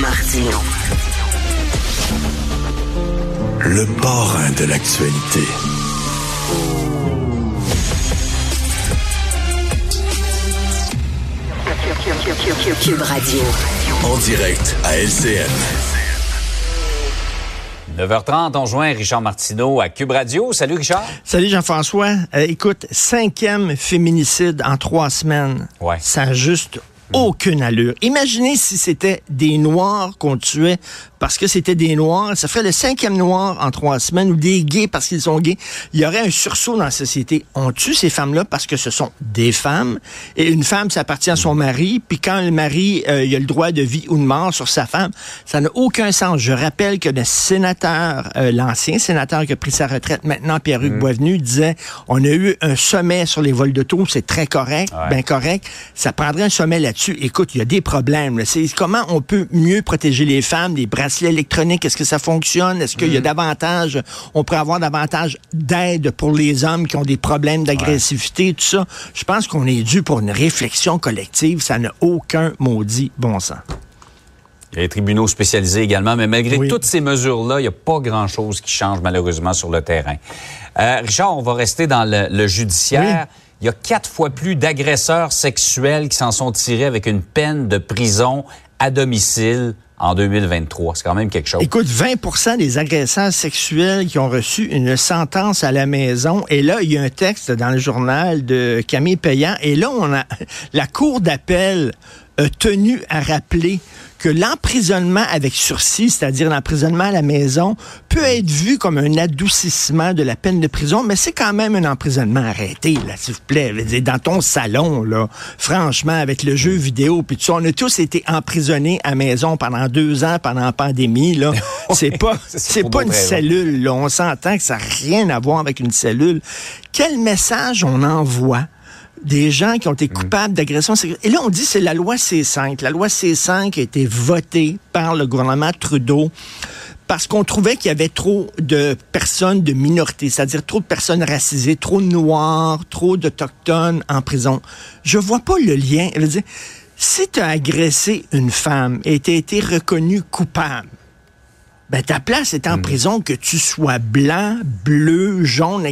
Martino. Le parrain de l'actualité. Cube Radio. En direct à LCN. 9h30, on joint Richard Martineau à Cube Radio. Salut Richard. Salut Jean-François. Euh, écoute, cinquième féminicide en trois semaines. Ouais. Ça a juste aucune allure. Imaginez si c'était des Noirs qu'on tuait parce que c'était des Noirs. Ça ferait le cinquième Noir en trois semaines ou des gays parce qu'ils sont gays. Il y aurait un sursaut dans la société. On tue ces femmes-là parce que ce sont des femmes et une femme, ça appartient à son mari. Puis quand le mari, euh, il a le droit de vie ou de mort sur sa femme, ça n'a aucun sens. Je rappelle que le sénateur, euh, l'ancien sénateur qui a pris sa retraite maintenant, Pierre-Hugues Boisvenu, disait on a eu un sommet sur les vols d'auto, c'est très correct, Ouais. bien correct. Ça prendrait un sommet là-dessus. Écoute, il y a des problèmes. C'est comment on peut mieux protéger les femmes, les bracelets électroniques, est-ce que ça fonctionne? Est-ce qu'il y a davantage, on pourrait avoir davantage d'aide pour les hommes qui ont des problèmes d'agressivité, tout ça? Je pense qu'on est dû pour une réflexion collective. Ça n'a aucun maudit bon sens. Il y a les tribunaux spécialisés également, mais malgré Oui. toutes ces mesures-là, il n'y a pas grand-chose qui change malheureusement sur le terrain. Euh, Richard, on va rester dans le, le judiciaire. Il y a quatre fois plus d'agresseurs sexuels qui s'en sont tirés avec une peine de prison à domicile en 2023. C'est quand même quelque chose. Écoute, 20% des agresseurs sexuels qui ont reçu une sentence à la maison. Et là, il y a un texte dans le journal de Camille Payant. Et là, on a la Cour d'appel a tenu à rappeler que l'emprisonnement avec sursis, c'est-à-dire l'emprisonnement à la maison, peut être vu comme un adoucissement de la peine de prison, mais c'est quand même un emprisonnement arrêté, là, s'il vous plaît. Dans ton salon, là, franchement, avec le jeu vidéo, puis on a tous été emprisonnés à maison pendant deux ans, pendant la pandémie, là. C'est pas, C'est pas une cellule, là. On s'entend que ça n'a rien à voir avec une cellule. Quel message on envoie? Des gens qui ont été coupables d'agression sexuelle. Et là, on dit que c'est la loi C5. La loi C5 a été votée par le gouvernement Trudeau parce qu'on trouvait qu'il y avait trop de personnes de minorité, c'est-à-dire trop de personnes racisées, trop de noirs, trop d'autochtones en prison. Je vois pas le lien. Je veux dire, si tu as agressé une femme et tu as été reconnu coupable, ben ta place est en prison, que tu sois blanc, bleu, jaune,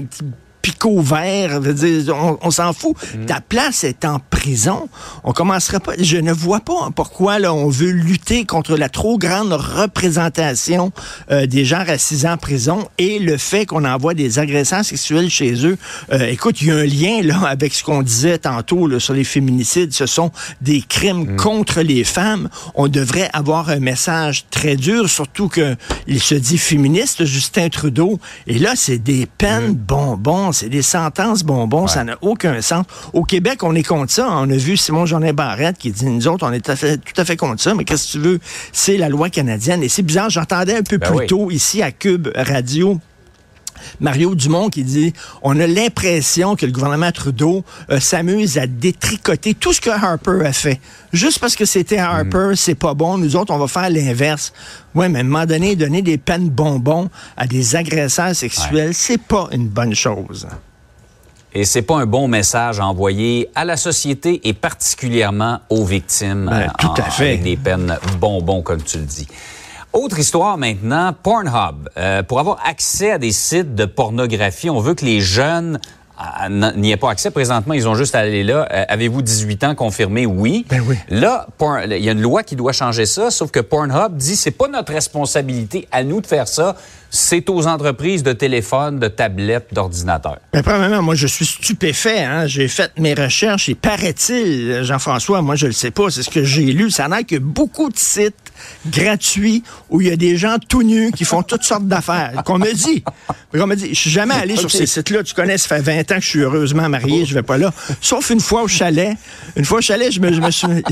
picot vert, dire, on, on s'en fout. Ta place est en prison. On commencera pas. Je ne vois pas pourquoi là, on veut lutter contre la trop grande représentation euh, des gens racisés en prison et le fait qu'on envoie des agresseurs sexuels chez eux. Euh, écoute, il y a un lien là avec ce qu'on disait tantôt là, sur les féminicides. Ce sont des crimes contre les femmes. On devrait avoir un message très dur, surtout que il se dit féministe, Justin Trudeau. Et là, c'est des peines bonbons, c'est des sentences bonbons. Ça n'a aucun sens. Au Québec, on est contre ça. On a vu Simon Jeanin Barrette qui dit nous autres, on est tout à fait, tout à fait contre ça. Mais qu'est-ce que tu veux? C'est la loi canadienne. Et c'est bizarre. J'entendais un peu Ben plus oui. tôt ici à Cube Radio. Mario Dumont qui dit on a l'impression que le gouvernement Trudeau euh, s'amuse à détricoter tout ce que Harper a fait. Juste parce que c'était Harper, c'est pas bon. Nous autres, on va faire l'inverse. Ouais, mais à un moment donné, donner des peines bonbons à des agresseurs sexuels, c'est pas une bonne chose. Et c'est pas un bon message à envoyer à la société et particulièrement aux victimes Ben, euh, à en- fait. avec des peines bonbons, comme tu le dis. Autre histoire maintenant, Pornhub. Euh, pour avoir accès à des sites de pornographie, on veut que les jeunes n'y aient pas accès. Présentement, ils ont juste à aller là. Euh, Avez-vous 18 ans confirmé? Oui. Ben oui. Là, il y a une loi qui doit changer ça, sauf que Pornhub dit c'est pas notre responsabilité à nous de faire ça. C'est aux entreprises de téléphone, de tablettes, d'ordinateurs. Ben, premièrement, moi, je suis stupéfait. Hein? J'ai fait mes recherches et paraît-il, Jean-François, moi, je le sais pas, c'est ce que j'ai lu. Ça a l'air qu'il y a beaucoup de sites gratuits où il y a des gens tout nus qui font toutes sortes d'affaires. Qu'on me dit. Qu'on me dit. Je suis jamais allé sur ces sites-là. Tu connais, ça fait 20 que je suis heureusement marié, je vais pas là. Sauf une fois au chalet. Une fois au chalet, je me, je me suis.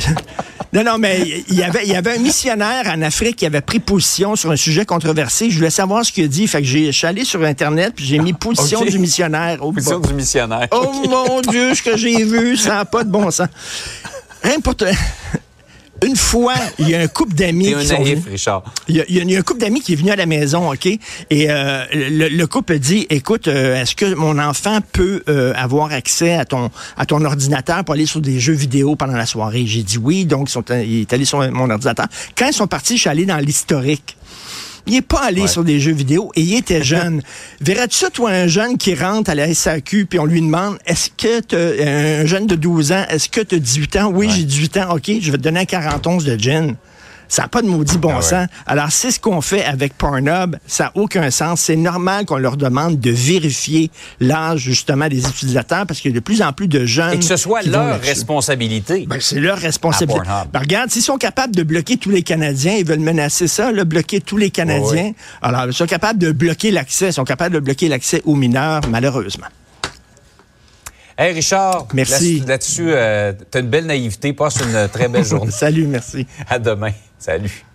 Non, non, mais il y avait, il y avait un missionnaire en Afrique qui avait pris position sur un sujet controversé. Je voulais savoir ce qu'il a dit. Fait que j'ai, allé sur Internet puis j'ai mis position du missionnaire. au Position du missionnaire. Oh mon Dieu, ce que j'ai vu, ça n'a pas de bon sens. Rien pour te... Une fois, il y a un couple d'amis qui sont naïf, venus. Richard. Il y, a, il y a- un couple d'amis qui est venu à la maison, OK? Et euh, le, le couple a dit, écoute, euh, est-ce que mon enfant peut euh, avoir accès à ton à ton ordinateur pour aller sur des jeux vidéo pendant la soirée? J'ai dit oui, donc ils sont, il est allé sur mon ordinateur. Quand ils sont partis, je suis allé dans l'historique. Il n'est pas allé Ouais. sur des jeux vidéo et il était jeune. Verrais-tu ça, toi, un jeune qui rentre à la SAQ puis on lui demande, est-ce que tu un jeune de 12 ans, est-ce que tu as 18 ans? Oui, j'ai 18 ans. OK, je vais te donner un 41 de gin. Ça n'a pas de maudit bon Ah ouais. sens. Alors, c'est ce qu'on fait avec Pornhub. Ça n'a aucun sens. C'est normal qu'on leur demande de vérifier l'âge, justement, des utilisateurs parce qu'il y a de plus en plus de jeunes. Et que ce soit leur responsabilité. Ben, c'est leur responsabilité. Ben, regarde, s'ils sont capables de bloquer tous les Canadiens, ils veulent menacer ça, là, bloquer tous les Canadiens. Oui, Alors, ils sont capables de bloquer l'accès, ils sont capables de bloquer l'accès aux mineurs, malheureusement. Hey Richard, Merci. là- là-dessus, euh, t'as une belle naïveté, passe une très belle journée. Salut, merci. à demain. Salut.